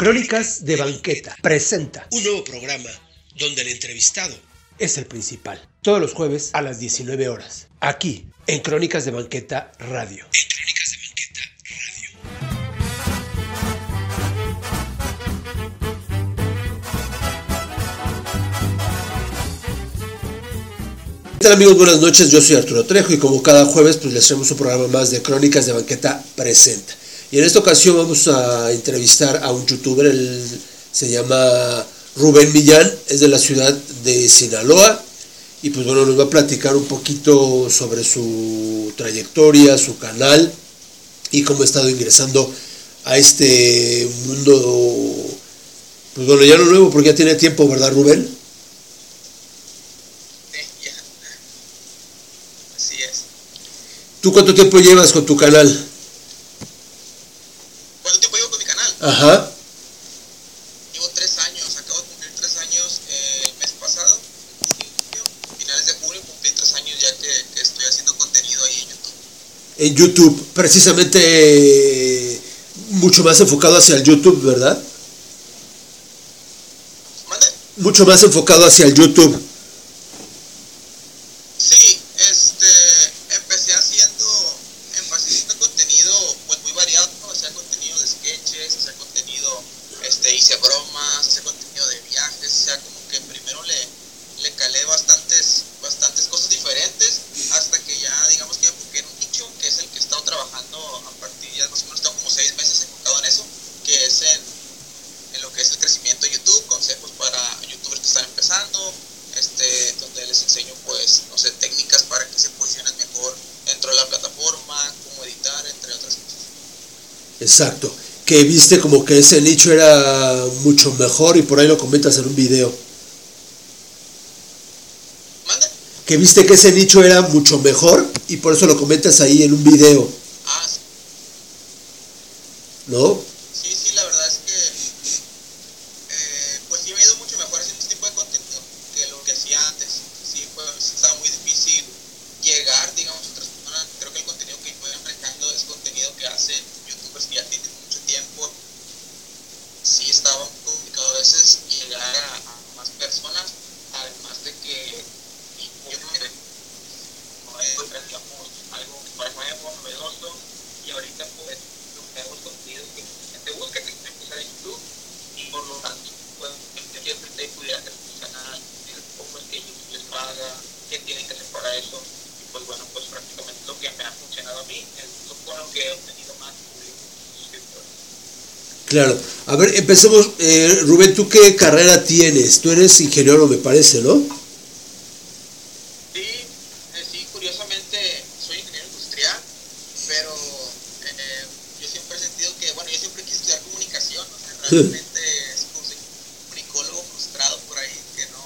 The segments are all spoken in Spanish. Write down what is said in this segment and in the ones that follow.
Crónicas de Banqueta presenta un nuevo programa donde el entrevistado es el principal. Todos los jueves a las 19 horas. Aquí, en Crónicas de Banqueta Radio. En Crónicas de Banqueta Radio. ¿Qué tal amigos? Buenas noches, yo soy Arturo Trejo y como cada jueves pues les traemos un programa más de Crónicas de Banqueta Presenta. Y en esta ocasión vamos a entrevistar a un youtuber, él se llama Rubén Millán, es de la ciudad de Sinaloa y pues bueno, nos va a platicar un poquito sobre su trayectoria, su canal y cómo ha estado ingresando a este mundo, pues bueno, ya no nuevo porque ya tiene tiempo, ¿verdad Rubén? Sí, ya. Así es. ¿Tú cuánto tiempo llevas con tu canal? ¿Cuánto tiempo llevo con mi canal? Ajá. Llevo tres años. Acabo de cumplir tres años eh, el mes pasado. Finales de junio cumplí tres años ya que, que estoy haciendo contenido ahí en YouTube. en YouTube, precisamente eh, mucho más enfocado hacia el YouTube, ¿verdad? ¿Mande? Mucho más enfocado hacia el YouTube. Sí, este, empecé haciendo, empecé haciendo contenido pues muy variado, ¿no? hacía contenido de sketches, hacía contenido, este, hice bromas, hacía contenido de viajes, o sea, como que primero le, le calé bastantes, bastantes cosas diferentes, hasta que ya, digamos que me enfoqué en un nicho, que es el que he estado trabajando a partir, ya más o menos tengo como seis meses enfocado en eso, que es en, en lo que es el crecimiento de YouTube, consejos para youtubers que están empezando, este, donde les enseño pues, no sé, técnicas para que se posicionen mejor dentro de la plataforma, cómo editar, entre otras cosas. Exacto. Que viste como que ese nicho era mucho mejor y por ahí lo comentas en un video. Manda. Que viste que ese nicho era mucho mejor y por eso lo comentas ahí en un video, Ah, sí, ¿no? sí, sí, la verdad es que eh, pues sí me ha ido mucho mejor haciendo este tipo de contenido que lo que hacía antes. Sí, pues estaba muy difícil llegar, digamos, a otras personas. Creo que el contenido que voy manejando es contenido que hacen youtubers que ya tienen mucho tiempo. Sí estaba un poco complicado a veces llegar a, a más personas, además de que yo no me no es, digamos, algo que para nuevo, novedoso, y ahorita pues lo que hago es contenido que la gente busca, que quiere empezar en YouTube, y por lo tanto, pues, yo siempre te pudiera hacer un canal, decir cómo es que YouTube les paga, qué tienen que hacer para eso, y pues bueno, pues prácticamente lo que me ha funcionado a mí, es lo con lo que he obtenido más público, suscriptores. Claro. A ver, empecemos. Eh, Rubén, ¿tú qué carrera tienes? Tú eres ingeniero, me parece, ¿no? Sí, eh, sí, curiosamente soy ingeniero industrial, pero eh, yo siempre he sentido que, bueno, yo siempre quise estudiar comunicación, o sea, realmente es como soy un comunicólogo frustrado por ahí, que no,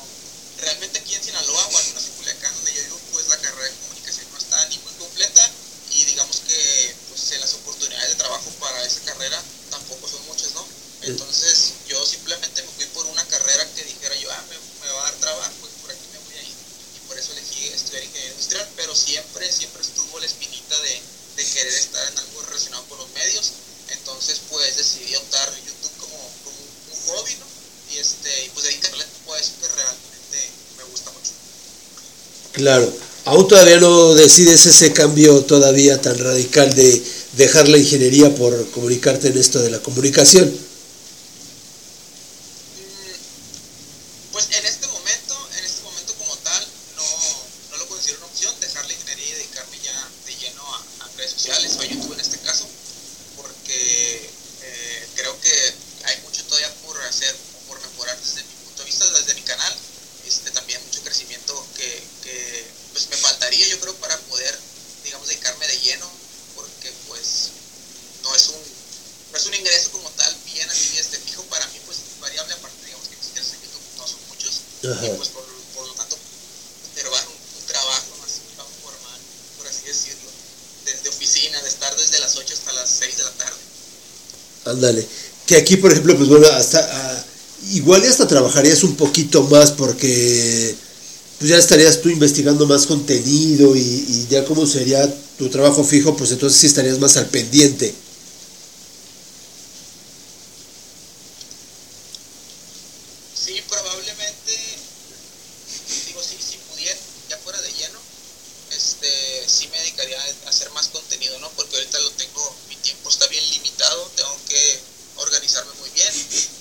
realmente aquí en Sinaloa o al menos en Culiacán donde yo vivo, pues la carrera de comunicación no está ni muy completa y digamos que pues eh, las oportunidades de trabajo para esa carrera tampoco son muchas, ¿no? Entonces yo simplemente me fui por una carrera que dijera yo, ah, me, me va a dar trabajo, pues por aquí me voy a ir y por eso elegí estudiar ingeniería industrial, pero siempre, siempre estuvo la espinita de, de querer estar en algo relacionado con los medios, entonces pues decidí optar YouTube como, como un, un hobby, ¿no? Y, este, y pues dedicarle tiempo a eso que realmente me gusta mucho. Claro. Aún no decides ese cambio todavía tan radical de dejar la ingeniería por comunicarte en esto de la comunicación. Mm, Pues en este momento, en este momento como tal, no, no lo considero una opción dejar la ingeniería y dedicarme ya de lleno a, a redes sociales o a YouTube en este caso, porque eh, creo que hay mucho todavía por hacer o por mejorar desde mi punto de vista, desde mi canal, este, también mucho crecimiento que, que pues me faltaría yo creo para poder, digamos, dedicarme de lleno, porque pues no es un, no es un ingreso como tal bien así este fijo para mí pues es variable aparte digamos que mis ingresos en YouTube no son muchos Ajá. y pues por, por lo tanto conservar un, un trabajo así vamos formal por así decirlo desde oficina de estar desde las 8 hasta las 6 de la tarde Ándale. Que aquí, por ejemplo, pues bueno, hasta ah, igual hasta trabajarías un poquito más porque pues ya estarías tú investigando más contenido y, y ya como sería tu trabajo fijo, pues entonces sí estarías más al pendiente. Sí, probablemente, digo, si, si pudiera, ya fuera de lleno, este, sí me dedicaría a hacer más contenido, ¿no? Porque ahorita lo tengo, mi tiempo está bien limitado, tengo que organizarme muy bien,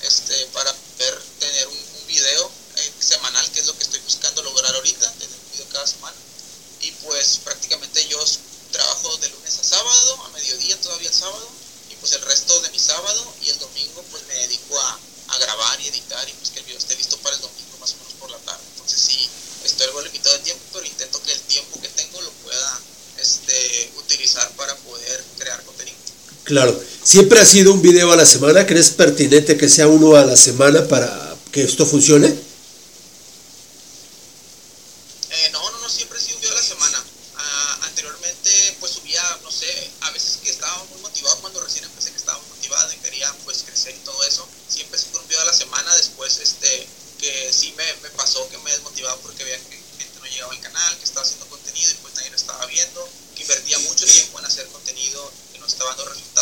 este, para poder tener un, un video eh, semanal, que es lo que estoy buscando lograr ahorita, tener un video cada semana. Y pues prácticamente yo s- trabajo de lunes a sábado, a mediodía todavía el sábado, y pues el resto de mi sábado y el domingo pues me dedico a, a grabar y editar y pues que el video esté listo para el domingo más o menos por la tarde. Entonces sí, estoy algo limitado de tiempo, pero intento que el tiempo que tengo lo pueda este, utilizar para poder crear contenido. Claro, siempre ha sido un video a la semana. ¿Crees pertinente que sea uno a la semana para que esto funcione? Eh, no, no, no, siempre he sido un video a la semana. Ah, anteriormente, pues subía, no sé, a veces que estaba muy motivado cuando recién empecé, que estaba muy motivado y quería pues crecer y todo eso. Sí empecé con un video a la semana, después este, que sí me, me pasó que me desmotivaba porque veía que gente no llegaba al canal, que estaba haciendo contenido y pues nadie lo estaba viendo, que invertía mucho tiempo en hacer contenido que no estaba dando resultados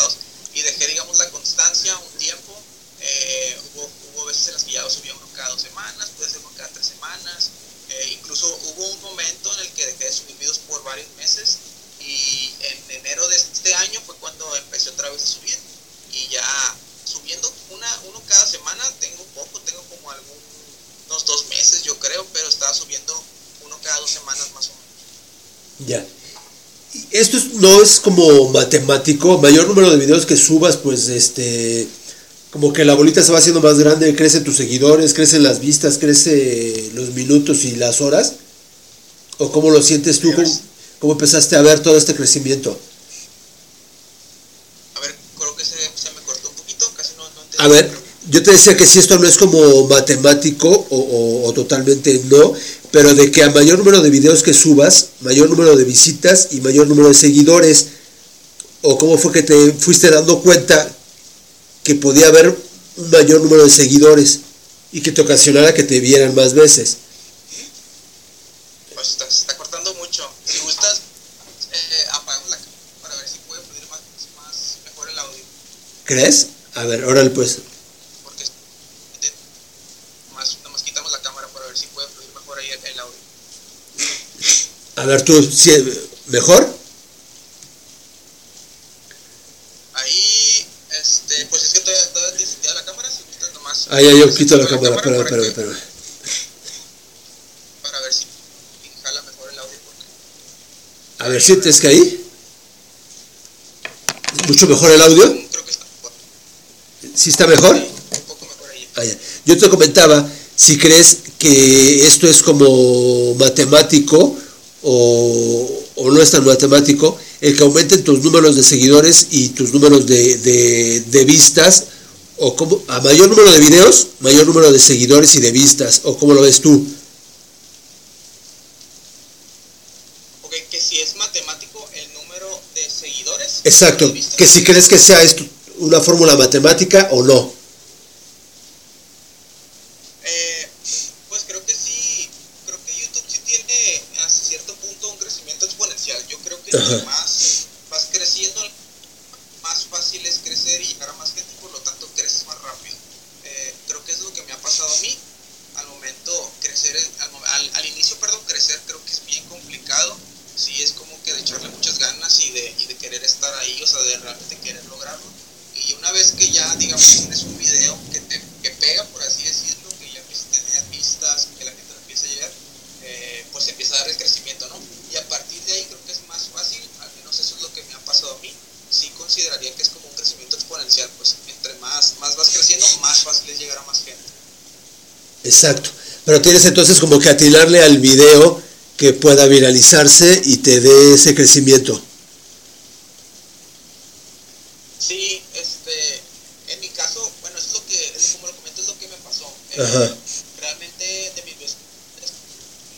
y dejé, digamos, la constancia un tiempo. Eh, hubo, hubo veces en las que ya subía uno cada dos semanas, puede ser uno cada tres semanas. Eh, incluso hubo un momento en el que dejé de subir videos por varios meses y en enero de este año fue cuando empecé otra vez a subir y ya subiendo una, uno cada semana tengo poco, tengo como algún, unos dos meses yo creo, pero estaba subiendo uno cada dos semanas más o menos. Ya. Esto es- no es como matemático. Mayor número de videos que subas, pues este. Como que la bolita se va haciendo más grande, crecen tus seguidores, crecen las vistas, crece los minutos y las horas. ¿O cómo lo sientes tú? ¿Cómo, cómo empezaste a ver todo este crecimiento? A ver, creo que se, se me cortó un poquito, casi no, no entendí. A ver, yo te decía que si esto no es como matemático o, o- o totalmente no, pero de que a mayor número de videos que subas, mayor número de visitas y mayor número de seguidores, o cómo fue que te fuiste dando cuenta que podía haber un mayor número de seguidores y que te ocasionara que te vieran más veces. Pues está, se está cortando mucho. Si gustas, eh, apagamos la cámara para ver si puede fluir más, más mejor el audio. ¿Crees? A ver, órale pues. Porque de- más, nomás quitamos la cámara para ver si puede fluir mejor ahí el, el audio. A ver tú, si ¿mejor? Ahí, este, pues es que todavía, todavía activada la cámara, si gustas nomás. Ah, ya, yo quito la cámara, espérame, que- espérame. Para ver si jala mejor el audio. Porque A ver, ¿sientes que ahí? ¿Mucho mejor el audio? creo que está mejor. ¿Sí está mejor? Sí, un poco mejor ahí. Ah, ya. Yo te comentaba si crees que esto es como matemático o, o no es tan matemático, el que aumenten tus números de seguidores y tus números de, de, de vistas, o como, a mayor número de videos, mayor número de seguidores y de vistas, o cómo lo ves tú. Ok, que si es matemático el número de seguidores. Exacto, de que si crees que sea esto una fórmula matemática o no. Eh, pues creo que sí, creo que YouTube sí tiene hasta cierto punto un crecimiento exponencial. Yo creo que Ajá. entre más vas creciendo, más fácil es crecer y llegar a más gente y por lo tanto creces más rápido. Eh, creo que es lo que me ha pasado a mí. Al momento crecer, al, mo- al, al inicio, perdón, crecer creo que es bien complicado. Sí, es como que de echarle muchas ganas y de, y de querer estar ahí, o sea, de realmente querer lograrlo. Y una vez que ya, digamos, tienes un video que te que pega, por así decirlo, que ya empieza a tener vistas, que la gente lo empieza a llegar, eh, pues empieza a dar el crecimiento, ¿no? Y a partir de ahí creo que es más fácil, al menos eso es lo que me ha pasado a mí. Sí consideraría que es como un crecimiento exponencial, pues entre más, más vas creciendo, más fácil es llegar a más gente. Exacto. Pero tienes entonces como que atinarle al video que pueda viralizarse y te dé ese crecimiento. Sí, este, en mi caso, bueno, es lo que, como lo comento, es lo que me pasó. Eh, Ajá. Realmente de mis videos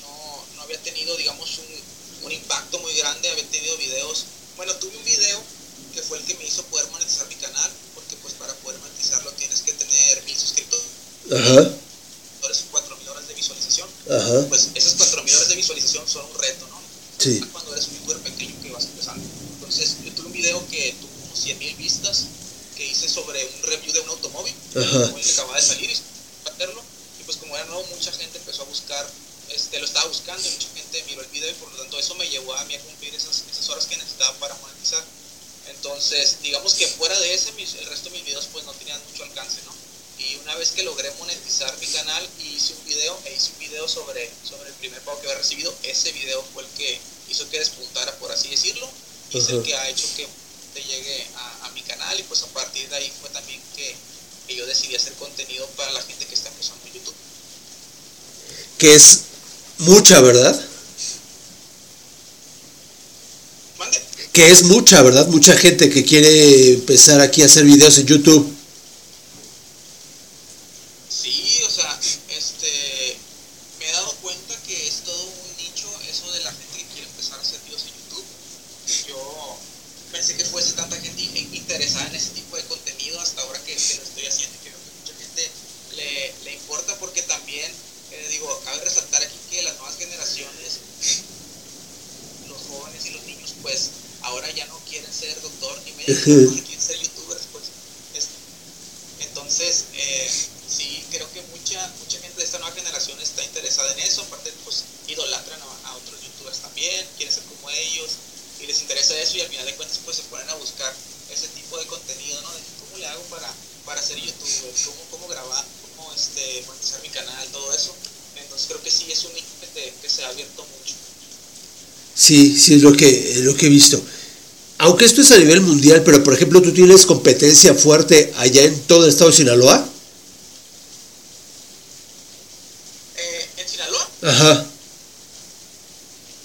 no, no había tenido, digamos, un, un impacto muy grande, había tenido videos, bueno, tuve un video que fue el que me hizo poder monetizar mi canal, porque pues para poder monetizarlo tienes que tener mil suscriptores Ajá, y cuatro mil horas de visualización. ajá, Pues esas cuatro mil horas de visualización son un reto, ¿no? sí, cuando eres un youtuber pequeño que vas empezando. Entonces, yo tuve un video que tuvo como 100 mil vistas que hice sobre un review de un automóvil, Ajá. como que acaba de salir y hacerlo. Y pues mucha gente empezó a buscar, este, lo estaba buscando y mucha gente miró el video y por lo tanto eso me llevó a mí a cumplir esas, esas horas que necesitaba para monetizar. Entonces, digamos que fuera de ese, mis, el resto de mis videos pues no tenían mucho alcance, ¿no? Y una vez que logré monetizar mi canal, hice un video, e hice un video sobre, sobre el primer pago que había recibido. Ese video fue el que hizo que despuntara, por así decirlo, y es el que ha hecho que te llegue a, a mi canal y pues a partir de ahí fue también que, que yo decidí hacer contenido para la gente que está empezando en YouTube. Que es mucha, ¿verdad? Que es mucha, ¿verdad? Mucha gente que quiere empezar aquí a hacer videos en YouTube. Sí, o sea, este, me he dado cuenta que es todo un nicho eso de la gente que quiere empezar a hacer videos en YouTube. Yo pensé que fuese tanta gente in- interesada en ese tipo de contenido hasta ahora que, que lo estoy haciendo y que veo que mucha gente le, le importa porque también, eh, digo, cabe resaltar aquí que las nuevas generaciones, los jóvenes y los niños, pues ahora ya no quieren ser doctor ni médico, quieren ser youtubers, pues. Es- entonces, eh, sí, creo que mucha mucha gente de esta nueva generación está interesada en eso. Aparte, pues idolatran a, a otros youtubers también, quieren ser como ellos y les interesa eso. Y al final de cuentas, pues se ponen a buscar ese tipo de contenido, ¿no? De que, cómo le hago para, para ser youtuber, cómo, cómo grabar, cómo este, monetizar mi canal, todo eso. Entonces, creo que sí es un nicho que, te- que se ha abierto mucho. Sí, es lo que, lo que he visto. Aunque esto es a nivel mundial, pero por ejemplo, tú tienes competencia fuerte allá en todo el estado de Sinaloa. Eh, en Sinaloa, Ajá.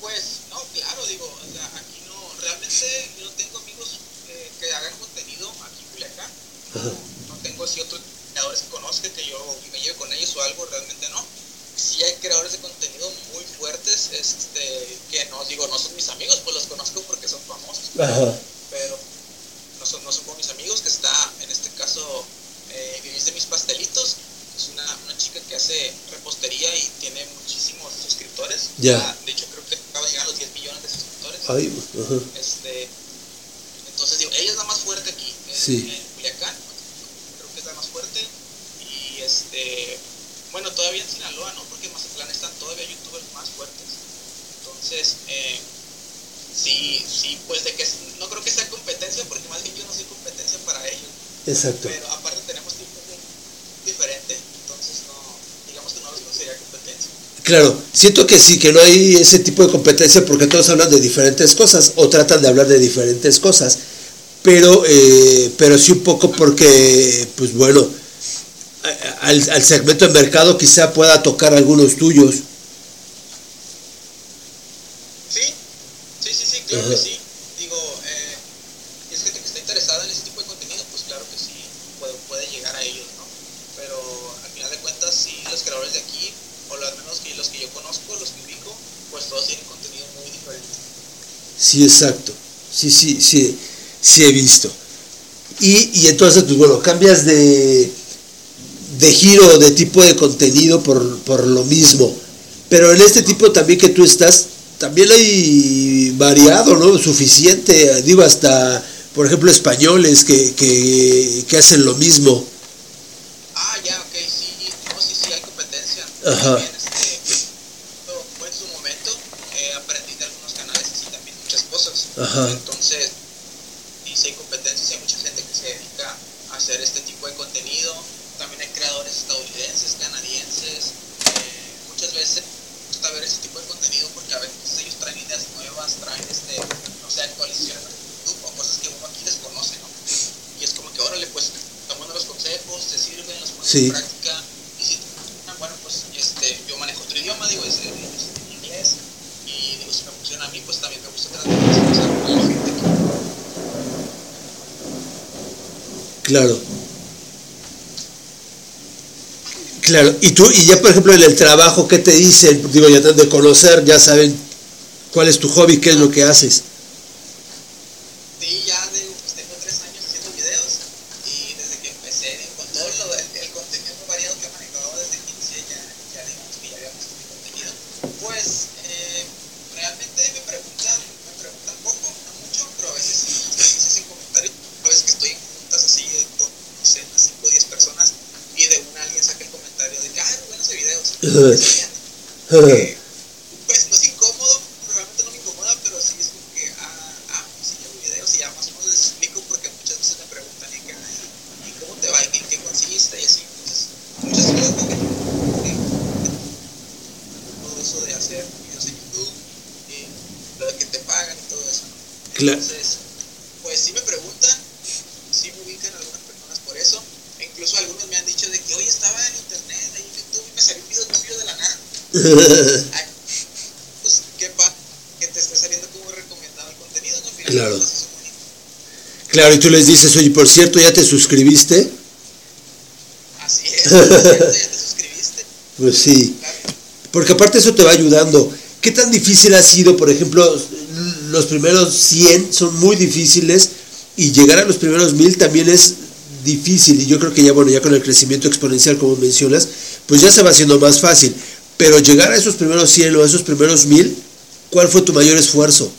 Pues, no, claro, digo, o sea, aquí no, realmente yo no tengo amigos eh, que hagan contenido aquí en Culiacán. No, Ajá. no tengo así otros creadores que conozca que yo me lleve con ellos o algo, realmente no. Sí hay creadores de contenido muy fuertes, este, que no, digo, no son mis amigos, pues los conozco porque son famosos, Ajá. pero no son, no son como mis amigos, que está, en este caso, eh, Vivís de mis pastelitos, que es una, una chica que hace repostería y tiene muchísimos suscriptores. Ya. Ah, De hecho, creo que acaba de llegar a los 10 millones de suscriptores. Ay, ajá. Este, entonces, digo, ella es la más fuerte aquí en, Sí. en Culiacán. Creo que es la más fuerte. Y este, bueno, todavía en Sinaloa, ¿no? Porque en Mazatlán están todavía youtubers más fuertes. Entonces, eh, sí, sí, pues de que no creo que sea competencia, porque más bien yo no soy competencia para ellos. Exacto. Pero aparte tenemos tiempos muy diferentes. Entonces, no, digamos que no los consideraría competencia. Claro, siento que sí, que no hay ese tipo de competencia porque todos hablan de diferentes cosas o tratan de hablar de diferentes cosas, pero, eh, pero sí un poco porque, pues bueno, al, al segmento de mercado quizá pueda tocar algunos tuyos. Sí, sí, sí, sí, claro Ajá. que sí. Digo, eh, y es gente que está interesada en ese tipo de contenido, pues claro que sí, puede, puede llegar a ellos, ¿no? Pero al final de cuentas, sí, de aquí, o al menos que los que yo conozco, los que ubico, pues todos tienen contenido muy diferente. Sí, exacto. Sí, sí, sí, sí he visto. Y, y entonces, pues bueno, cambias de, de giro, de tipo de contenido por, por lo mismo. Pero en este tipo también que tú estás, también hay variado, ¿no? Suficiente, digo, hasta, por ejemplo, españoles que, que hacen lo mismo. Ah, ya, ok, sí, no, sí, sí, hay competencia. Ajá. Pues, en su momento aprendí de algunos canales así también muchas cosas. Ajá. Entonces, sí hay competencia, sí hay mucha gente que se dedica a hacer este tipo de contenido. También hay creadores estadounidenses, canadienses. muchas veces gusta ver ese tipo de contenido porque a veces ellos traen ideas nuevas, traen este, no sé, actualizaciones o cosas que uno aquí desconoce, ¿no? Y es como que, órale, pues, tomando los consejos, te sirven, los pones Sí. en práctica. Y si, ah, bueno, pues, este, yo manejo otro idioma, digo, es el, es el inglés. Y digo, si me funciona a mí, pues también me gusta transmitir esa cosa a la gente que Claro. Claro, y tú, y ya por ejemplo en el trabajo, ¿qué te dicen? Digo, ya de conocer, ya saben cuál es tu hobby, qué es lo que haces. Sí, ya digo, pues tengo tres años haciendo videos y desde que empecé digo, con todo lo, el, el contenido variado que he manejado desde que inicié ya, ya digamos que ya había visto mi contenido. Pues eh, realmente me preguntan, me preguntan poco, no mucho, pero a veces sí, sí se hacen comentarios. A veces que estoy en juntas así de con 5 o 10 personas y de una alguien saca el comentario de que, ah, muy buenos videos. Eh, pues no es incómodo, realmente no me incomoda, pero sí es como que, ah, ah, pues sí, hago videos y ya más o menos les explico porque muchas veces me preguntan y que, ay, ¿y cómo te va? ¿Y en qué consiste? Y así, entonces, muchas cosas de, de- todo eso de hacer videos en YouTube y lo de que te pagan y todo eso, ¿no? Claro. Entonces, pues sí me preguntan, sí me ubican algunas personas por eso, e incluso algunos me han dicho de que, oye, estaba en internet, ahí en YouTube, y me salió un video tuyo de la nada. Ay, pues qué pa que te esté saliendo como recomendado el contenido, ¿no? Al final Claro. de cuentas, eso es bonito. Claro, y tú les dices, oye, por cierto, ¿ya te suscribiste? Así es, ¿cierto? ya te suscribiste. Pues sí. Porque aparte eso te va ayudando. ¿Qué tan difícil ha sido, por ejemplo, los primeros 100 son muy difíciles y llegar a los primeros 1000 también es difícil y yo creo que ya bueno, ya con el crecimiento exponencial como mencionas, pues ya se va haciendo más fácil, pero llegar a esos primeros 100 o a esos primeros 1000, ¿cuál fue tu mayor esfuerzo?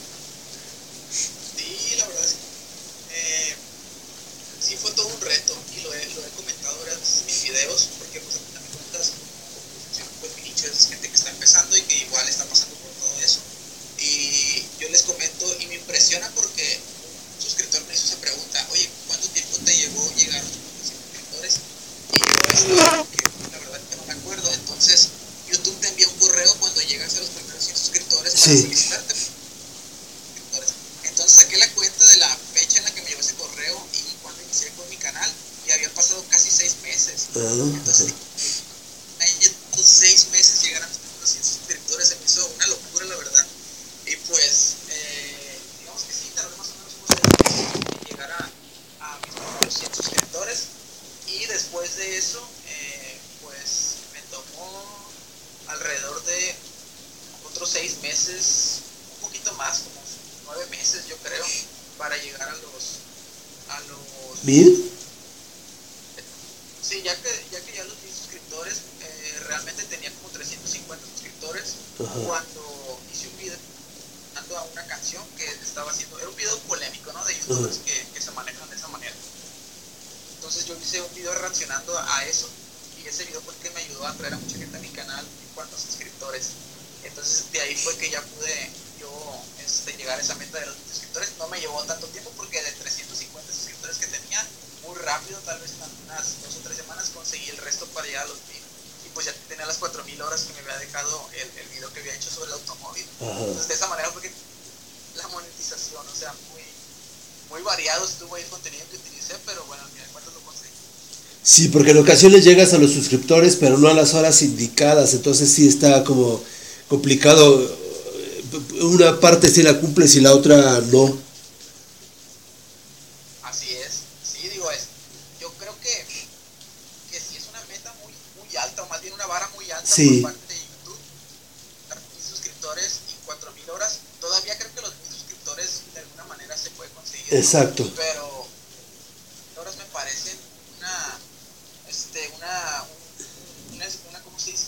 Sí, la verdad es que eh, sí fue todo un reto y lo he, lo he comentado varias veces en mis videos porque pues a fin de cuentas pues mi nicho es gente que está empezando y que igual está pasando por todo eso y yo les comento y me impresiona porque un suscriptor me hizo esa pregunta oye ¿cuánto tiempo te llevó llegar a los primeros suscriptores? y yo estaba que la verdad que no me acuerdo entonces YouTube te envía un correo cuando llegas a los primeros 100 suscriptores para Sí. solicitarte suscriptores. Entonces saqué la cuenta de la fecha en la que me llegó ese correo y cuando inicié con mi canal y habían pasado casi seis meses. Entonces, ahí en estos seis meses llegar a mis primeros 100 suscriptores se me hizo una locura, la verdad. Y pues, eh, digamos que sí, tardé más o menos unos seis meses en llegar a, a mis primeros 100 suscriptores. Y después de eso, eh, pues me tomó alrededor de otros seis meses, un poquito más, como nueve meses yo creo, para llegar a los a los ¿Mil? sí ya que ya que ya los mil suscriptores eh, realmente tenía como 350 suscriptores Ajá. cuando hice un video dando a una canción que estaba haciendo era un video polémico no de youtubers que, que se manejan de esa manera entonces yo hice un video reaccionando a eso y ese video fue el que me ayudó a traer a mucha gente a mi canal en cuanto a suscriptores entonces de ahí fue que ya pude yo este, llegar a esa meta de los suscriptores. No me llevó tanto tiempo porque de 350 suscriptores que tenía muy rápido tal vez en unas dos o tres semanas conseguí el resto para llegar a los mil. Y pues ya tenía las 4000 horas que me había dejado el, el video que había hecho sobre el automóvil. Ajá. entonces de esa manera fue que la monetización o sea muy muy variado. Estuvo ahí el contenido que utilicé pero bueno al final de cuentas lo conseguí. Sí, porque en ocasiones llegas a los suscriptores, pero no a las horas indicadas, entonces sí está como complicado. Una parte sí la cumples y la otra no. Así es, sí, digo, es, yo creo que, que sí es una meta muy, muy alta, o más bien una vara muy alta Sí. por parte de YouTube. Mil suscriptores y cuatro mil horas, todavía creo que los mil suscriptores de alguna manera se puede conseguir. ¿no? Exacto. Pero horas me parecen una, este, una, un- una, una, ¿cómo se dice?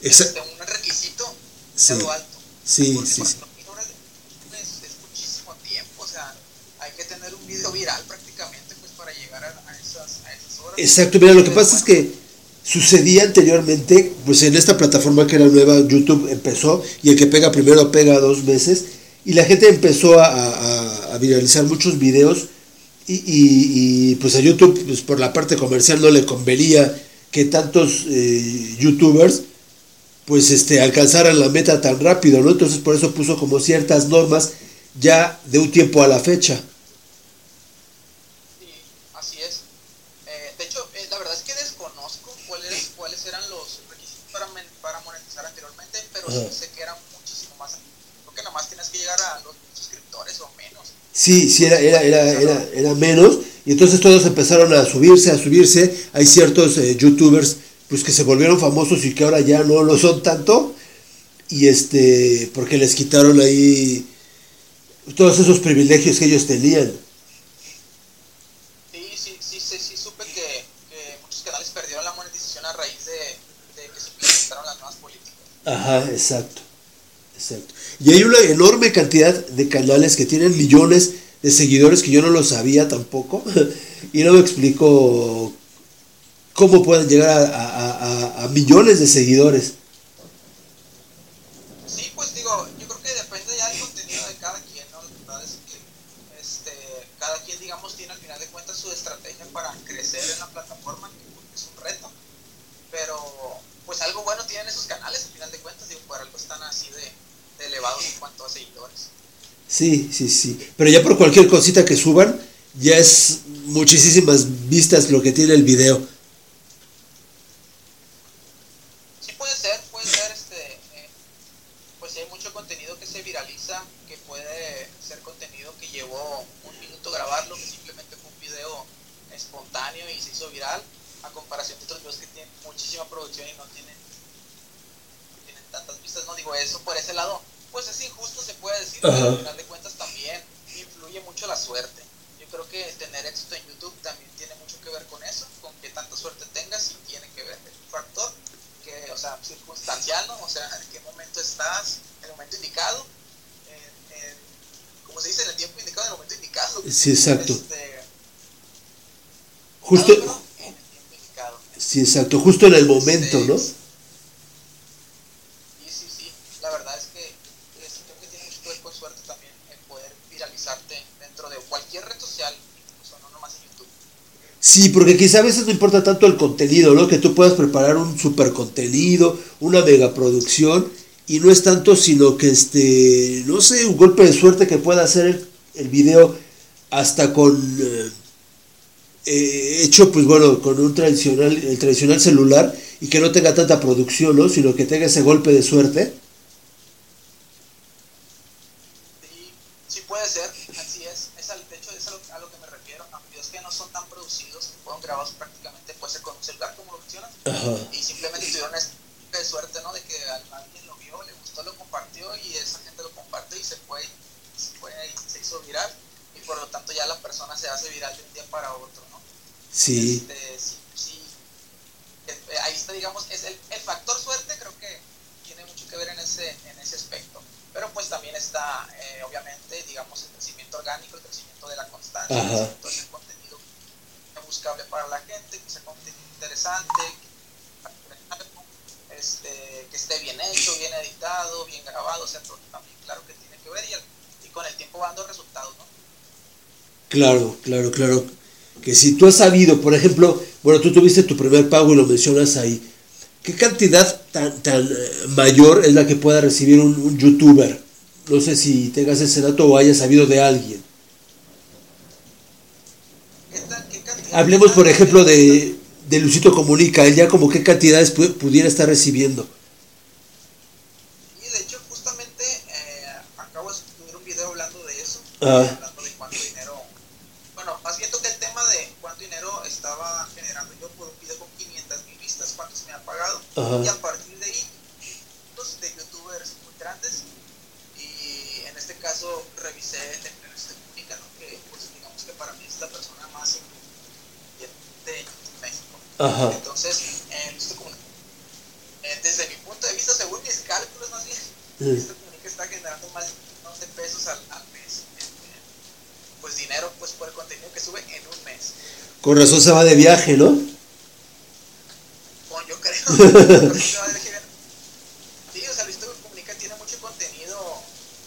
Esa- Este, Sí. alto. Sí, Porque sí, sí. 4.000 horas de- es, es muchísimo tiempo, o sea, hay que tener un video viral prácticamente pues para llegar a, a esas, a esas horas. Exacto, mira, lo que pasa es que sucedía anteriormente, pues en esta plataforma que era nueva, YouTube empezó y el que pega primero pega dos veces y la gente empezó a, a- a viralizar muchos videos y, y- y, pues a YouTube pues por la parte comercial no le convenía que tantos eh, youtubers pues este alcanzaran la meta tan rápido, ¿no? Entonces por eso puso como ciertas normas ya de un tiempo a la fecha. Sí, así es. Eh, de hecho, eh, la verdad es que desconozco cuáles, cuáles eran los requisitos para, para monetizar anteriormente, pero sí sé que eran muchísimo más. Creo que nada más tienes que llegar a los suscriptores o menos. Sí, sí, era, era, era, era, era menos. Y entonces todos empezaron a subirse, a subirse. Hay ciertos eh, youtubers pues que se volvieron famosos y que ahora ya no lo son tanto. Y este, porque les quitaron ahí todos esos privilegios que ellos tenían. Sí, sí, sí, sí, sí supe que, que muchos canales perdieron la monetización a raíz de, de que se implementaron las nuevas políticas. Ajá, exacto. Exacto. Y hay una enorme cantidad de canales que tienen millones de seguidores que yo no lo sabía tampoco. y no me explico cómo pueden llegar a, a- a- a millones de seguidores. Sí, pues digo, yo creo que depende ya del contenido de cada quien, ¿no? La verdad es que este, cada quien, digamos, tiene al final de cuentas su estrategia para crecer en la plataforma, que es un reto. Pero, pues algo bueno tienen esos canales, al final de cuentas, digo, por algo están así de, de elevados en cuanto a seguidores. Sí, sí, sí. Pero ya por cualquier cosita que suban, ya es muchísimas vistas lo que tiene el video. Sí puede ser, puede ser, este, eh, pues si hay mucho contenido que se viraliza, que puede ser contenido que llevó un minuto grabarlo, que simplemente fue un video espontáneo y se hizo viral, a comparación de otros videos que tienen muchísima producción y no tienen, no tienen tantas vistas, no digo eso por ese lado, pues es injusto se puede decir, pero Ajá. al final de cuentas también influye mucho la suerte. Yo creo que tener éxito en YouTube también tiene mucho que ver con eso, con que tanta suerte tengas y tiene que ver, es un factor que, o sea, circunstancial, ¿no? O sea, en qué momento estás, en el momento indicado, en, en, como se dice, en el tiempo indicado, en el momento indicado. Sí, exacto. Este, Justo, claro, en el tiempo indicado. sí, exacto, justo en el momento, ¿no? Sí, sí, sí. La verdad es que es, creo que tiene mucho que ver con suerte también el poder viralizarte dentro de cualquier red social, incluso no nomás en YouTube. Sí, porque quizá a veces no importa tanto el contenido, ¿no? Que tú puedas preparar un super contenido, una mega producción, y no es tanto sino que este, no sé, un golpe de suerte que pueda hacer el, el video hasta con eh, eh, hecho pues bueno con un tradicional el tradicional celular y que no tenga tanta producción, ¿no? Sino que tenga ese golpe de suerte. Sí, sí puede ser, así es. es al- de hecho, es a lo, a lo que me refiero. A videos que no son tan producidos, que fueron grabados prácticamente puede ser con un celular, como lo mencionas, Ajá. y simplemente tuvieron esa de suerte, ¿no? De que alguien lo vio, le gustó, lo compartió, y esa gente lo compartió y se fue, se fue y se hizo viral, y por lo tanto ya la persona se hace viral de un día para otro, ¿no? Sí. Este, sí, sí. Eh, ahí está, digamos, es el, el factor suerte creo que tiene mucho que ver en ese, en ese aspecto. Pero pues también está, eh, obviamente, digamos, el crecimiento orgánico, el crecimiento de la constancia, el Ajá. crecimiento del contenido buscable para la gente, que sea contenido interesante, editado, bien grabado, o sea, todo también claro que tiene que ver y, el- y con el tiempo va dando resultados, ¿no? Claro, claro, claro. Que si tú has sabido, por ejemplo, bueno, tú tuviste tu primer pago y lo mencionas ahí, ¿qué cantidad tan, tan eh, mayor es la que pueda recibir un, un youtuber? No sé si tengas ese dato o hayas sabido de alguien. ¿Qué tal- qué cantidad- Hablemos, por ejemplo, de, de Lucito Comunica, él ya como qué cantidades pu- pudiera estar recibiendo. Y de hecho, justamente eh, acabo de subir un video hablando de eso, Ah. Hablando de cuánto dinero. Bueno, más bien toqué el tema de cuánto dinero estaba generando yo por un video con 500 mil vistas, cuánto se me ha pagado. Ajá. Y a partir de ahí, pues, de youtubers muy grandes. Y en este caso, revisé el de Comunica, ¿no? que pues, digamos que para mí es la persona más en México. Ajá. Entonces, eh, desde mi punto de vista, según mis cálculos más bien, Mm. Luisito Comunica está generando más de un millón de pesos al, al mes. eh, eh, pues dinero pues por el contenido que sube en un mes. Con razón se va de viaje, ¿no? Bueno, yo creo. Sí, o sea, Luisito Comunica tiene mucho contenido,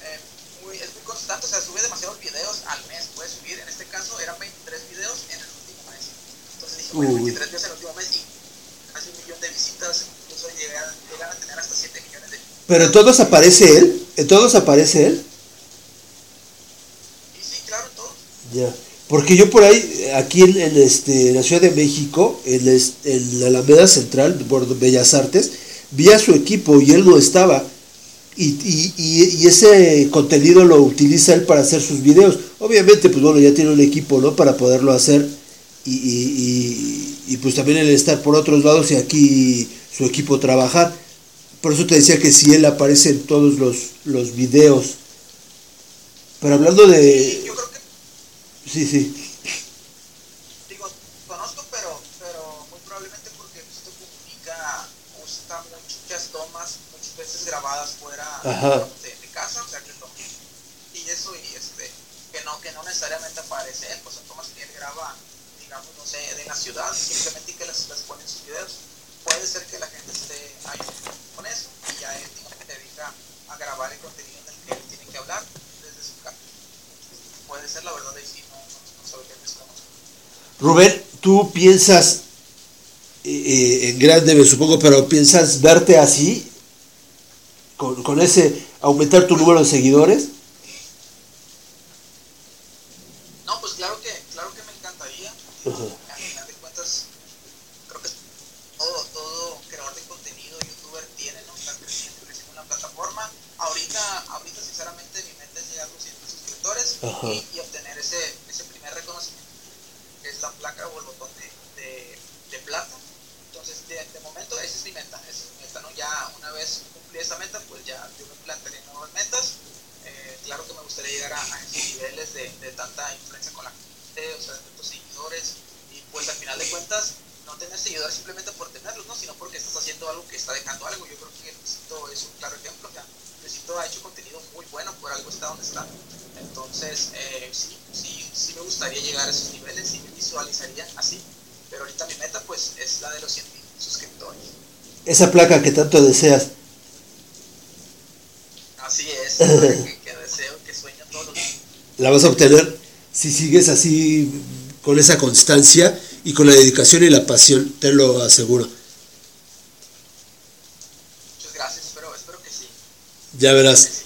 eh, muy, es muy constante, o sea, sube demasiados videos al mes. Puede subir, en este caso eran 23 videos en el último mes. Entonces dije, bueno, Uy. 23 videos en el último mes y casi un millón de visitas, incluso llegan, llegan a tener hasta 7 millones de visitas. Pero en todos aparece él, en todos aparece él. Y sí, claro, todo. Ya. Porque yo por ahí, aquí en, en, este, la Ciudad de México, en, en la Alameda Central, por Bellas Artes, vi a su equipo y él no estaba. Y, y, y- ese contenido lo utiliza él para hacer sus videos. Obviamente, pues bueno, ya tiene un equipo, ¿no? Para poderlo hacer. Y, y- y- pues también el estar por otros lados y aquí su equipo trabajar. Por eso te decía que si él aparece en todos los, los videos. Pero hablando de... Sí, sí. Digo, conozco, pero, pero muy probablemente porque esto comunica, usa muchas tomas, muchas veces grabadas fuera de, de, casa, o sea que y eso, y este, que no, que no necesariamente aparece él, pues son tomas que él graba, digamos, no sé, de la ciudad, simplemente que las, las pone en sus videos. Puede ser que la gente esté ahí con eso, y ya él digamos, dedica a grabar el contenido en el que él tiene que hablar desde su casa. Puede ser la verdad de sí Rubén, tú piensas eh, eh, en grande, me supongo, pero piensas verte así, con, con ese, aumentar tu número de seguidores. No, pues claro que, claro que me encantaría. Ajá. Al final de cuentas, creo que todo, todo creador de contenido, youtuber tiene, ¿no? Estar creciendo, creciendo en la plataforma. Ahorita, ahorita sinceramente mi meta es llegar a los 100 suscriptores Ajá. y, y obtener ese, ese primer reconocimiento, que es la placa o el botón de, de, de plata. Entonces, de, de momento, esa es mi meta, esa es mi meta, ¿no? Ya una vez cumplí esa meta, pues ya yo me plantearé nuevas metas. Eh, claro que me gustaría llegar a, a esos niveles de, de tanta influencia con la gente, o sea, de tantos seguidores, y pues al final de cuentas, no tener seguidores simplemente por tenerlos, ¿no? Sino porque estás haciendo algo que está dejando algo. Yo creo que Luisito es un claro ejemplo, o sea, Luisito ha hecho contenido muy bueno, por algo está donde está. Entonces, eh, sí, sí, sí me gustaría llegar a esos niveles, sí me visualizaría así. Pero ahorita mi meta, pues, es la de los 100 mil suscriptores. Esa placa que tanto deseas. Así es, que, que deseo, que sueño todos los días. La vas a obtener si sigues así con esa constancia y con la dedicación y la pasión, te lo aseguro. Muchas gracias, espero, espero que sí. Ya verás.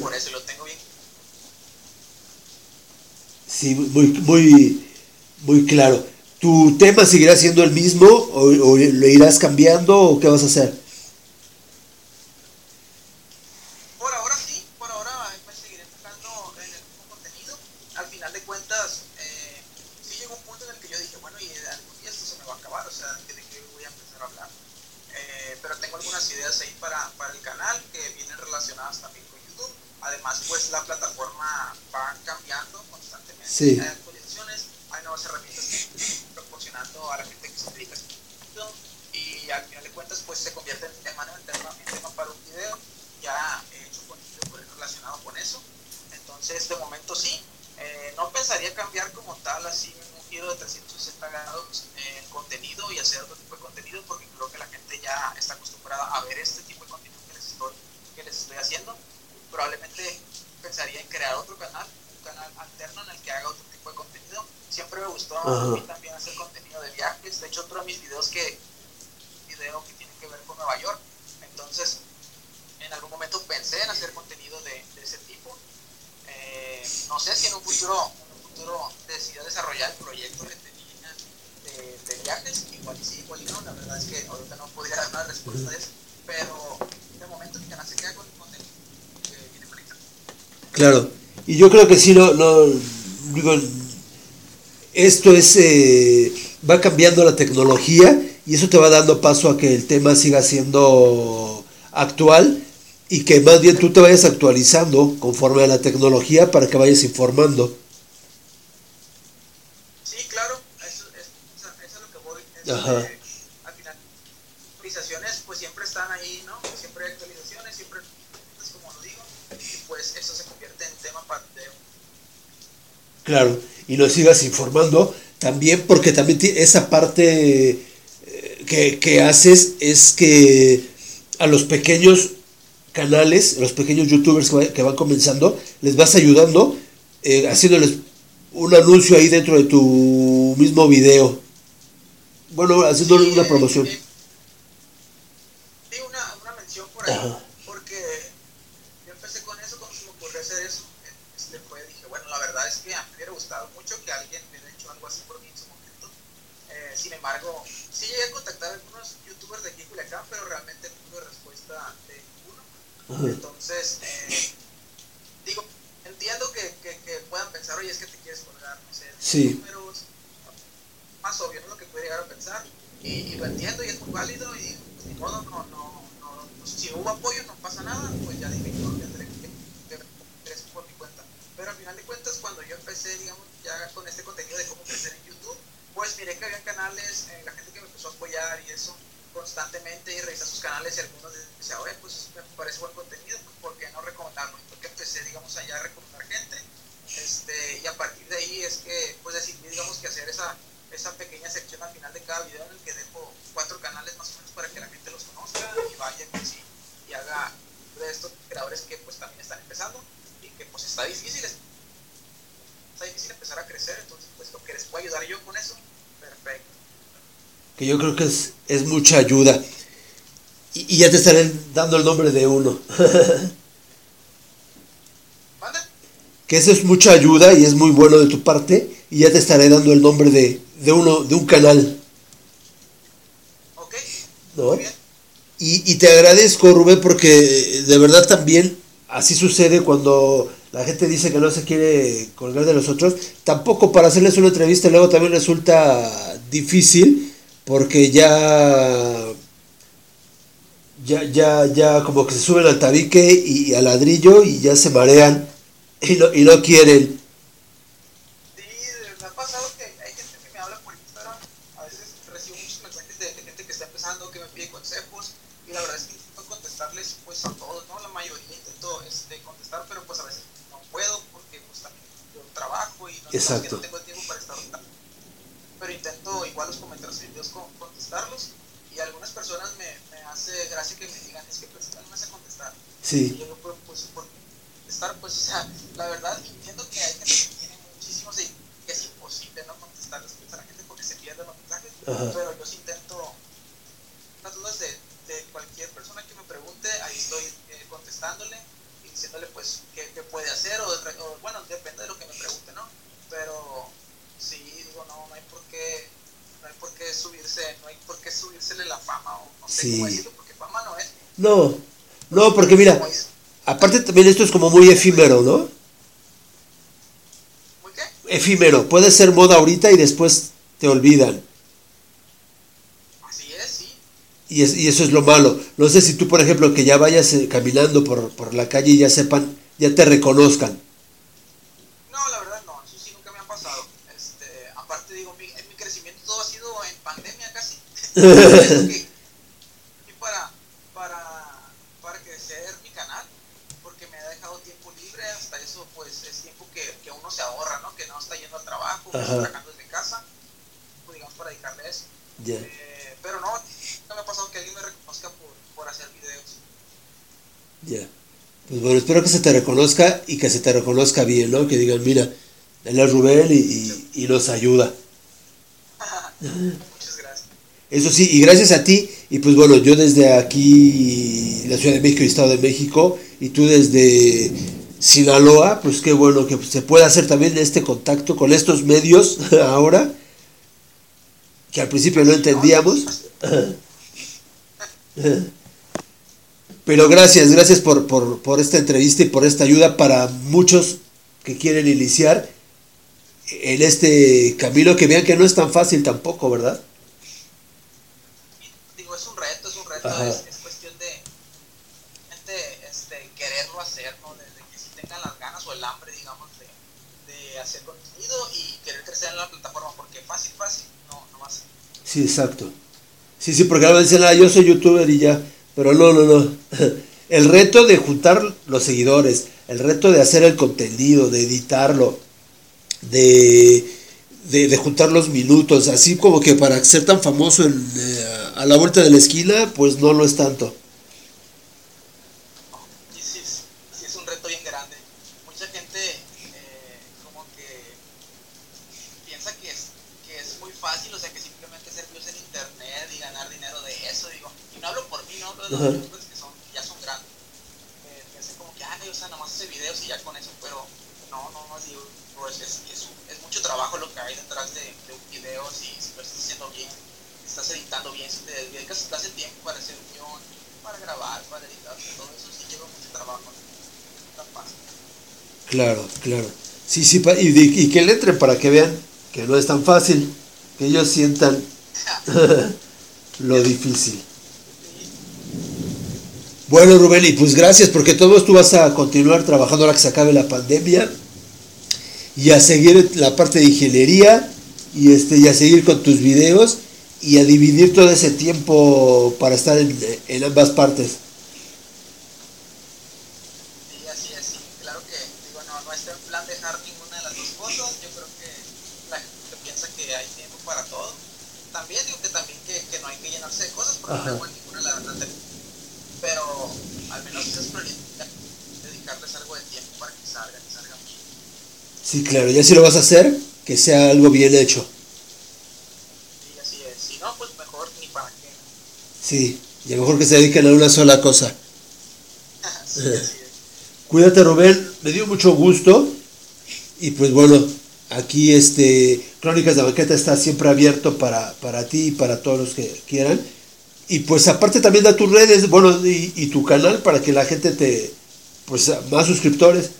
Por eso lo tengo bien. Sí, muy, muy, muy claro. ¿Tu tema seguirá siendo el mismo o, o lo irás cambiando o qué vas a hacer? Por ahora sí, por ahora me seguiré enfocando en el mismo contenido. Al final de cuentas, eh, sí llegó un punto en el que yo dije, bueno, y algún día esto se me va a acabar, o sea, ¿de qué voy a empezar a hablar? Eh, pero tengo algunas ideas ahí para, para el canal que vienen relacionadas también con YouTube. Además, pues la plataforma va cambiando constantemente. Sí. Hay actualizaciones, hay nuevas herramientas que están proporcionando a la gente que se dedica a este y al final de cuentas, pues se convierte en tema, ¿no? en tema, en tema para un video. Ya he hecho contenido relacionado con eso. Entonces, de momento sí. Eh, no pensaría cambiar como tal, así un giro de 360 grados eh, el contenido y hacer otro tipo de contenido, porque creo que la gente ya está acostumbrada a ver este tipo de contenido que les estoy, que les estoy haciendo. Probablemente pensaría en crear otro canal, canal alterno en el que haga otro tipo de contenido. Siempre me gustó a mí también hacer contenido de viajes. De hecho, otro de mis videos que video que tiene que ver con Nueva York. Entonces, en algún momento pensé en hacer contenido de, de ese tipo. Eh, no sé si en un futuro, en un futuro decida desarrollar el proyecto que tenía de, de viajes, igual y sí, igual y no, la verdad es que ahorita no podría dar una respuesta de eso, pero de momento mi canal se queda con el contenido que viene conectado. Claro. Y yo creo que sí, no, no digo, esto es, eh, va cambiando la tecnología y eso te va dando paso a que el tema siga siendo actual y que más bien tú te vayas actualizando conforme a la tecnología para que vayas informando. Sí, claro, eso, es- eso- eso es lo que voy. Ajá. que, al final, actualizaciones pues siempre están ahí, ¿no? Siempre hay actualizaciones, siempre es como lo digo, y pues eso se convierte en tema para video. Claro, y nos sigas informando también porque también esa parte eh, que, que haces es que a los pequeños canales, a los pequeños youtubers que, va- que van comenzando, les vas ayudando eh, haciéndoles un anuncio ahí dentro de tu mismo video. Bueno, haciendo Sí, una promoción. Sí, una, una mención por ahí, Ajá. porque yo empecé con eso, cuando se me ocurrió hacer eso, eh, este fue, dije, bueno, la verdad es que a mí me hubiera gustado mucho que alguien me hubiera hecho algo así por mí en su momento. Eh, sin embargo, sí llegué a contactar a algunos youtubers de aquí en Culiacán, pero realmente no tuve respuesta de ninguno. Ajá. Entonces, eh, digo, entiendo que, que, que puedan pensar, oye, es que te quieres colgar, no sé, Sí. números, más obvio, ¿no? Lo que puede llegar a pensar, y, y lo entiendo y es muy válido, y pues, ni modo, no, no, no, pues, si hubo apoyo no pasa nada, pues ya dije, yo tendré que que crecer por mi cuenta. Pero al final de cuentas, cuando yo empecé, digamos, ya con este contenido de cómo crecer en YouTube, pues miré que había canales, eh, la gente que me empezó a apoyar y eso constantemente y revisar sus canales y algunos decía, oye, pues me parece buen contenido, pues, ¿por qué no recomendarlo? Porque empecé, digamos, allá a recomendar gente. Este, y a partir de ahí es que, pues decidí, digamos, que hacer esa, esa pequeña sección al final de cada video en el que dejo cuatro canales más o menos para que la gente los conozca y vaya pues, y, haga de estos creadores que pues también están empezando y que pues está difícil, está difícil empezar a crecer, entonces pues lo que les pueda ayudar yo con eso, perfecto. Que yo creo que es, es mucha ayuda. Y, y ya te estaré dando el nombre de uno. Que eso es mucha ayuda y es muy bueno de tu parte. Y ya te estaré dando el nombre de, de uno, de un canal. ¿Ok? ¿no? Y, y te agradezco, Rubén, porque de verdad también así sucede cuando la gente dice que no se quiere colgar de los otros. Tampoco para hacerles una entrevista luego también resulta difícil porque ya ya ya ya como que se suben al tabique y, al ladrillo y ya se marean y no, y no quieren. Sí, Sí, yo digo, pues, pues, contestar, pues, o sea, la verdad, entiendo que hay gente que tiene muchísimos y que es imposible no contestarles pues, a la gente porque se pierden los mensajes, Ajá. pero yo sí intento, las dudas de, de cualquier persona que me pregunte, ahí estoy eh, contestándole y diciéndole, pues, qué, qué puede hacer, o, o, bueno, depende de lo que me pregunte, ¿no? Pero, sí, digo, no, no hay por qué, no hay por qué subirse, no hay por qué subírsele la fama, o no sé Sí. cómo decirlo, porque fama no es. no, no, porque mira, dice- aparte también esto es como muy efímero, ¿no? ¿Muy qué? efímero. Puede ser moda ahorita y después te olvidan. Así es, sí. Y, es- y eso es lo malo. No sé si tú, por ejemplo, que ya vayas eh, caminando por, por la calle y ya sepan, ya te reconozcan. No, la verdad no, eso sí nunca me ha pasado. Este, aparte digo, mi, mi crecimiento todo ha sido en pandemia casi. Eso que- y para, para, para crecer mi canal, porque me ha dejado tiempo libre, hasta eso pues es tiempo que, que uno se ahorra, ¿no? Que no está yendo al trabajo, que está Ajá. trabajando desde casa, pues digamos para dedicarle a eso. Ya. Eh, pero no, nunca me ha pasado que alguien me reconozca por, por hacer videos. Ya. Pues bueno, espero que se te reconozca y que se te reconozca bien, ¿no? Que digan, mira, él es Rubén y, y- y nos ayuda. Muchas gracias. Eso sí, y gracias a ti, y pues bueno, yo desde aquí, la Ciudad de México y Estado de México, y tú desde Sinaloa, pues qué bueno que se pueda hacer también este contacto con estos medios ahora, que al principio no entendíamos. Pero gracias, gracias por, por, por esta entrevista y por esta ayuda para muchos que quieren iniciar en este camino, que vean que no es tan fácil tampoco, ¿verdad? digo, es un reto, es un reto, Ajá. es, es cuestión de, de este, quererlo hacer, ¿no? De, de que si tengan las ganas o el hambre, digamos, de, de hacer contenido y querer crecer en la plataforma, porque fácil, fácil, no, no va a ser. Sí, exacto. Sí, sí, porque ahora dicen, ah, yo soy youtuber y ya. Pero no, no, no. El reto de juntar los seguidores, el reto de hacer el contenido, de editarlo, de, de, juntar los minutos, así como que para ser tan famoso eh, a la vuelta de la esquina, pues no lo es tanto. Y sí, es- sí es un reto bien grande. Mucha gente eh, como que piensa que es, que es muy fácil, o sea, que simplemente ser views en internet y ganar dinero de eso, digo. Y no de los youtubers que son, ya son grandes. Eh, piensan como que, ah, o sea, nomás hace videos y ya con eso, pero no, no, no, digo, pues es, es, es mucho trabajo lo que hay detrás de, de un video, si, si lo estás haciendo bien, si estás editando bien, si te dedicas hace tiempo para hacer un guion, para grabar, para editar, todo eso sí lleva mucho trabajo, no es tan fácil. Claro, claro. Sí, sí, y, de- y que le entren para que vean que no es tan fácil, que ellos sientan lo difícil. Bueno, Rubén, y pues gracias, porque todos tú vas a continuar trabajando ahora que se acabe la pandemia y a seguir la parte de ingeniería y este y a seguir con tus videos y a dividir todo ese tiempo para estar en, en ambas partes. Sí, así es, sí. Claro que, digo, no, no está en plan dejar ninguna de las dos cosas. Yo creo que la gente piensa que hay tiempo para todo. También digo que también que, que no hay que llenarse de cosas porque Ajá. luego ninguna la, la tenemos. Pero al menos esas prioridades, dedicarles algo de tiempo para que salga, que salga bien. Sí, claro, ¿ya si lo vas a hacer? que sea algo bien hecho. Sí, así es. Si no, pues mejor ni para qué. Sí, y a lo mejor que se dediquen a una sola cosa. Sí, así es. Cuídate Rubén, me dio mucho gusto y pues bueno, aquí este Crónicas de Banqueta está siempre abierto para, para ti y para todos los que quieran. Y pues aparte también da tus redes, bueno, y, y tu canal para que la gente te, pues más suscriptores.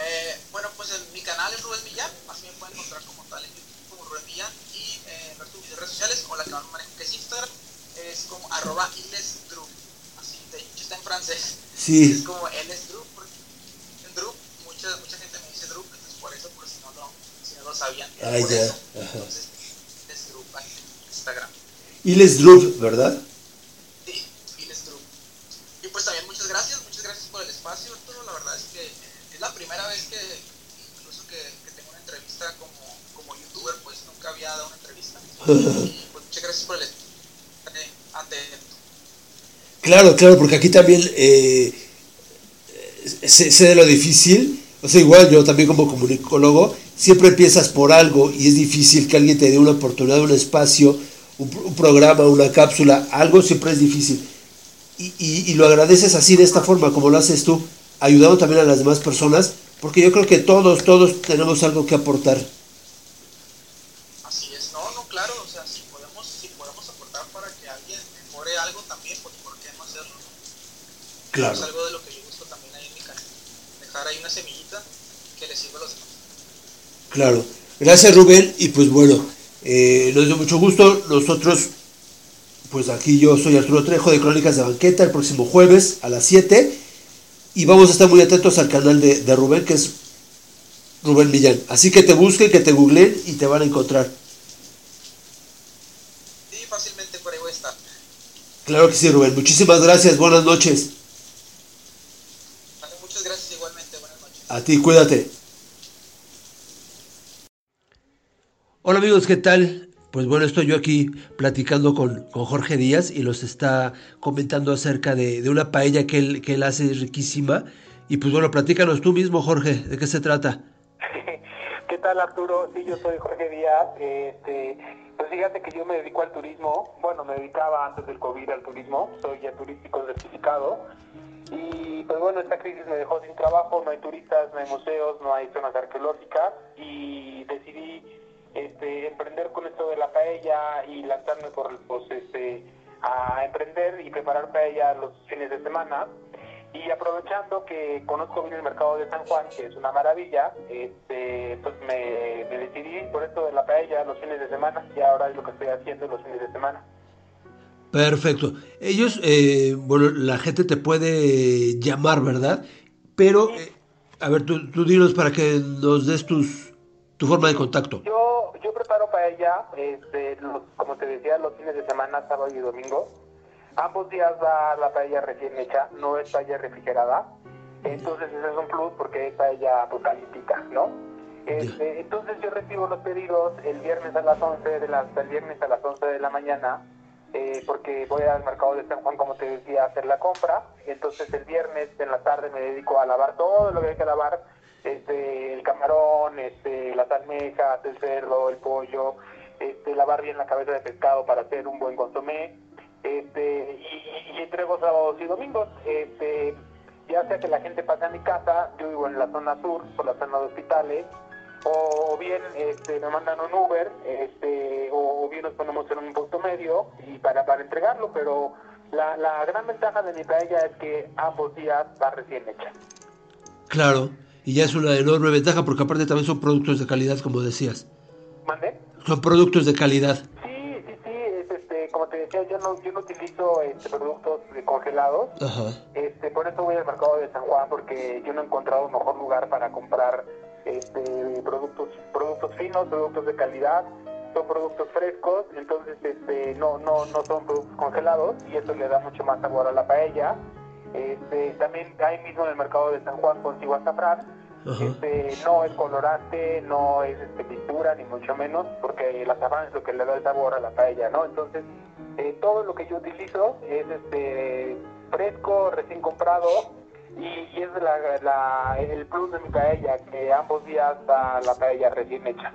Eh, bueno, pues en mi canal es Rubén Millán, así me pueden encontrar como tal en YouTube como Rubén Millán y eh, en mis redes sociales o la que más manejo que es Instagram es como arroba ilesdru, así de hecho está en francés, Sí, es como Elesdru, porque en Drew mucha, mucha gente me dice Drew, entonces por eso, por si no lo, si no lo sabían, es Ah, ya, eso, entonces ahí en Instagram. Iles Drup, ¿verdad? Sí, True. Y pues también muchas gracias, muchas gracias por el espacio, Arturo. La verdad es que es la primera vez que, incluso que, que tengo una entrevista como, como youtuber, pues nunca había dado una entrevista. Y pues muchas gracias por el espacio. Atento. Claro, claro, porque aquí también eh, sé, de lo difícil. O sea, igual yo también como comunicólogo, siempre empiezas por algo y es difícil que alguien te dé una oportunidad, un espacio, un, programa, una cápsula, algo siempre es difícil. Y- y lo agradeces así de esta forma, como lo haces tú, ayudando también a las demás personas, porque yo creo que todos, todos tenemos algo que aportar. Así es, no, no, claro, o sea, si podemos, si podemos aportar para que alguien mejore algo también, pues por qué no hacerlo, ¿no? Es algo de lo que yo busco también ahí en mi canal. Dejar ahí una semillita que le sirva a los demás. Claro. Gracias Rubén y pues bueno, eh, nos dio mucho gusto. Nosotros, pues aquí yo soy Arturo Trejo de Crónicas de Banqueta el próximo jueves a las 7 y vamos a estar muy atentos al canal de, de Rubén que es Rubén Millán. Así que te busquen, que te googleen y te van a encontrar. Sí, fácilmente por ahí voy a estar. Claro que sí Rubén. Muchísimas gracias. Buenas noches. Vale, muchas gracias igualmente, buenas noches. A ti, cuídate. Hola amigos, ¿qué tal? Pues bueno, estoy yo aquí platicando con, con Jorge Díaz y los está comentando acerca de, de una paella que él, que él hace riquísima. Y pues bueno, platícanos tú mismo, Jorge, ¿de qué se trata? ¿Qué tal Arturo? Sí, yo soy Jorge Díaz. Este, pues fíjate que yo me dedico al turismo. Bueno, me dedicaba antes del COVID al turismo. Soy ya turístico certificado. Y pues bueno, esta crisis me dejó sin trabajo. No hay turistas, no hay museos, no hay zonas arqueológicas. Y decidí este, emprender con esto de la paella y lanzarme por, pues, este, a emprender y preparar paella los fines de semana. Y aprovechando que conozco bien el mercado de San Juan, que es una maravilla, este, pues me, me decidí por esto de la paella los fines de semana y ahora es lo que estoy haciendo los fines de semana. Perfecto. Ellos, eh, bueno, la gente te puede llamar, ¿verdad? Pero, eh, a ver, tú, tú dinos para que nos des tus, tu forma de contacto. Yo, yo preparo paella, este, los- como te decía, los fines de semana, sábado y domingo. Ambos días va la paella recién hecha, no es paella refrigerada. Entonces ese es un plus porque es paella pues, calientita, ¿no? Este, entonces yo recibo los pedidos el viernes a las 11 de la, el viernes a las 11 de la mañana eh, porque voy al mercado de San Juan, como te decía, a hacer la compra. Entonces el viernes en la tarde me dedico a lavar todo lo que hay que lavar, este, el camarón, este, las almejas, el cerdo, el pollo, este, lavar bien la cabeza de pescado para hacer un buen consomé, este, y, y entrego sábados y domingos. Este, ya sea que la gente pase a mi casa, yo vivo en la zona sur, por la zona de hospitales, o bien este, me mandan un Uber, este, o bien nos ponemos en un punto medio y para, para entregarlo, pero la, la gran ventaja de mi paella es que ambos días va recién hecha. Claro, y ya es una enorme ventaja porque aparte también son productos de calidad, como decías. ¿Mande? Son productos de calidad. Sí, sí, sí, es, este, como te decía, yo no, yo no utilizo este, productos congelados, Ajá. Este, por eso voy al mercado de San Juan, porque yo no he encontrado un mejor lugar para comprar este, productos, productos finos, productos de calidad, son productos frescos, entonces este, no, no, no son productos congelados y eso le da mucho más sabor a la paella. Este, también ahí mismo en el mercado de San Juan consigo azafrán, este, no es colorante, no es este, pintura, ni mucho menos, porque el azafrán es lo que le da el sabor a la paella, ¿no? Entonces, eh, todo lo que yo utilizo es este fresco, recién comprado, y, es la, la- el plus de mi paella, que ambos días da la paella recién hecha.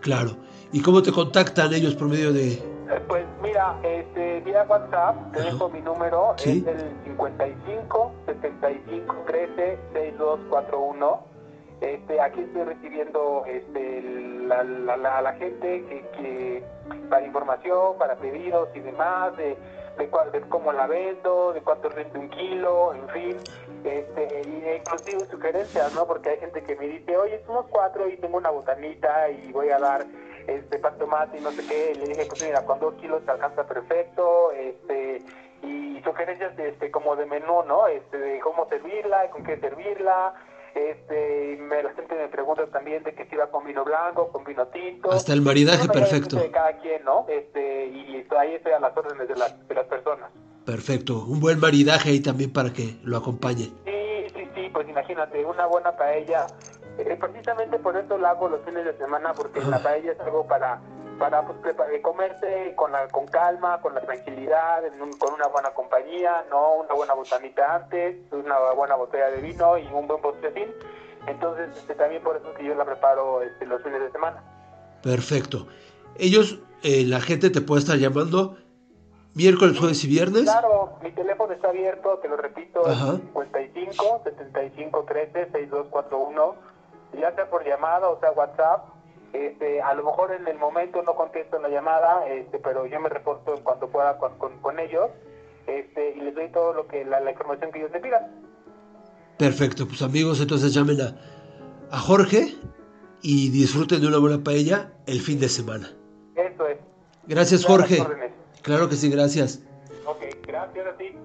Claro. ¿Y cómo te contactan ellos por medio de... Eh, Pues mira, este, vía WhatsApp, te dejo mi número, Sí. es el 55 75 13 6241. Este, aquí estoy recibiendo este, la, la, la, la gente que, que para información, para pedidos y demás, de, de, cuál- de cómo la vendo, de cuánto rinde un kilo, en fin, este, y inclusive sugerencias, ¿no? Porque hay gente que me dice, oye, somos cuatro y tengo una botanita y voy a dar este pan tomate y no sé qué, le dije, pues mira, con dos kilos te alcanza perfecto, este, y sugerencias este, como de menú, ¿no? Este, de cómo servirla, y con qué servirla, este, y me, la gente me pregunta también de que si va con vino blanco, con vino tinto. Hasta el maridaje perfecto. De cada quien, ¿no? Este, y ahí estoy a las órdenes de las, de las personas. Perfecto. Un buen maridaje ahí también para que lo acompañen. Sí, sí, sí, pues imagínate, una buena paella. Eh, precisamente por eso la hago los fines de semana, porque la paella es algo para para pues, prepa- eh, comerse con la, con calma, con la tranquilidad, en un- con una buena compañía, no una buena botanita antes, una buena botella de vino y un buen postrecín. Entonces, este, también por eso es que yo la preparo este, los fines de semana. Perfecto. Ellos, eh, la gente te puede estar llamando miércoles, jueves y viernes. Claro, mi teléfono está abierto, te lo repito, Ajá. es 55 75 13 6241, ya sea por llamada o sea WhatsApp. Este, a lo mejor en el momento no contesto la llamada, este, pero yo me reporto en cuanto pueda con, con, con ellos este, y les doy todo lo que la, la información que ellos me pidan. Perfecto. Pues amigos, entonces llamen a, a Jorge y disfruten de una buena paella el fin de semana. Eso es. Gracias, Jorge. Claro que sí, gracias. Ok, gracias a ti.